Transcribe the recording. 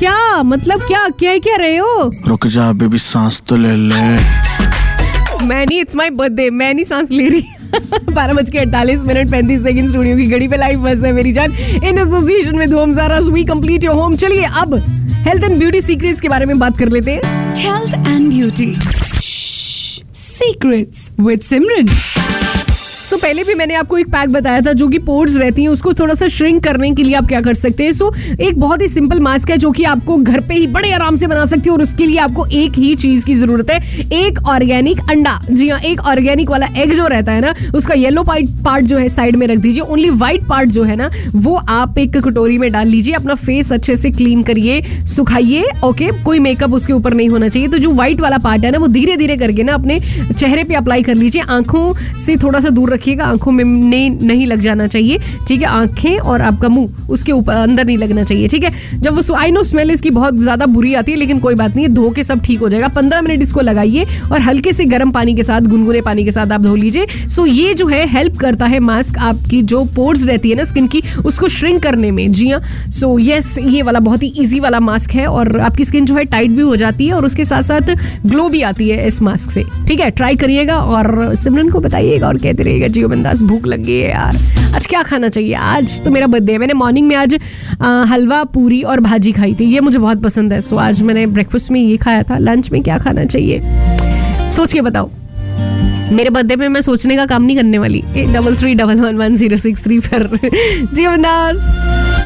क्या? मतलब क्या? क्या क्या रहे हो? रुक जा भी सांस तो ले ले। मैं नहीं इट्स माय बर्थडे मैं नहीं सांस ले रही। बारह बज के अड़तालीस मिनट पैंतीस सेकंड स्टूडियो की घड़ी पे लाइव बस है मेरी जान। इन एसोसिएशन विद होम जारा वी कंप्लीट योर होम चलिए अब हेल्थ एंड ब्यूटी सीक्रेट्स के बारे में बात कर लेते हैं। Health and beauty. Secrets with Simran. So so, पहले भी मैंने आपको एक पैक बताया था जो कि पोर्स रहती हैं उसको थोड़ा सा श्रिंक करने के लिए आप क्या कर सकते हैं? सो so, एक बहुत ही सिंपल मास्क है जो कि आपको घर पे ही बड़े आराम से बना सकते हैं और उसके लिए आपको एक ही चीज़ की ज़रूरत है एक ऑर्गेनिक अंडा। जी हाँ एक ऑर्गेनिक वाला एग जो रहता है ना उसका येलो पार्ट जो है साइड में रख दीजिए। ओनली व्हाइट पार्ट जो है ना वो आप एक कटोरी में डाल लीजिए अपना फेस अच्छे से क्लीन करिए सुखाइए ओके कोई मेकअप उसके ऊपर नहीं होना चाहिए। तो जो व्हाइट वाला पार्ट है ना वो धीरे धीरे करके ना अपने चेहरे पे अप्लाई कर लीजिए। आँखों से थोड़ा सा दूर रखिएगा आँखों में नहीं, नहीं लग जाना चाहिए ठीक है? आँखें और आपका मुँह उसके ऊपर अंदर नहीं लगना चाहिए ठीक है? जब वो आई नो स्मेल इसकी बहुत ज़्यादा बुरी आती है लेकिन कोई बात नहीं धो के सब ठीक हो जाएगा। पंद्रह मिनट इसको लगाइए और हल्के से गर्म पानी के साथ गुनगुने पानी के साथ आप धो लीजिए। सो ये जो है हेल्प करता है मास्क आपकी जो पोर्स रहती है ना स्किन की उसको श्रिंक करने में। जी हाँ। सो यस ये वाला बहुत ही ईजी वाला मास्क है और आपकी स्किन जो है टाइट भी हो जाती है और उसके साथ साथ ग्लो भी आती है इस मास्क से ठीक है? ट्राई करिएगा और सिमरन को बताइएगा और कहते रहिएगा जियो बिंदास भूख लग गई है यार। आज क्या खाना चाहिए? आज तो मेरा बर्थडे है। मैंने मॉर्निंग में आज आ, हलवा पूरी और भाजी खाई थी। ये मुझे बहुत पसंद है। सो आज मैंने ब्रेकफास्ट में ये खाया था। लंच में क्या खाना चाहिए? सोच के बताओ। मेरे बर्थडे पे मैं सोचने का काम नहीं करने वाली। Double three double one one zero six three पर जी बंदास।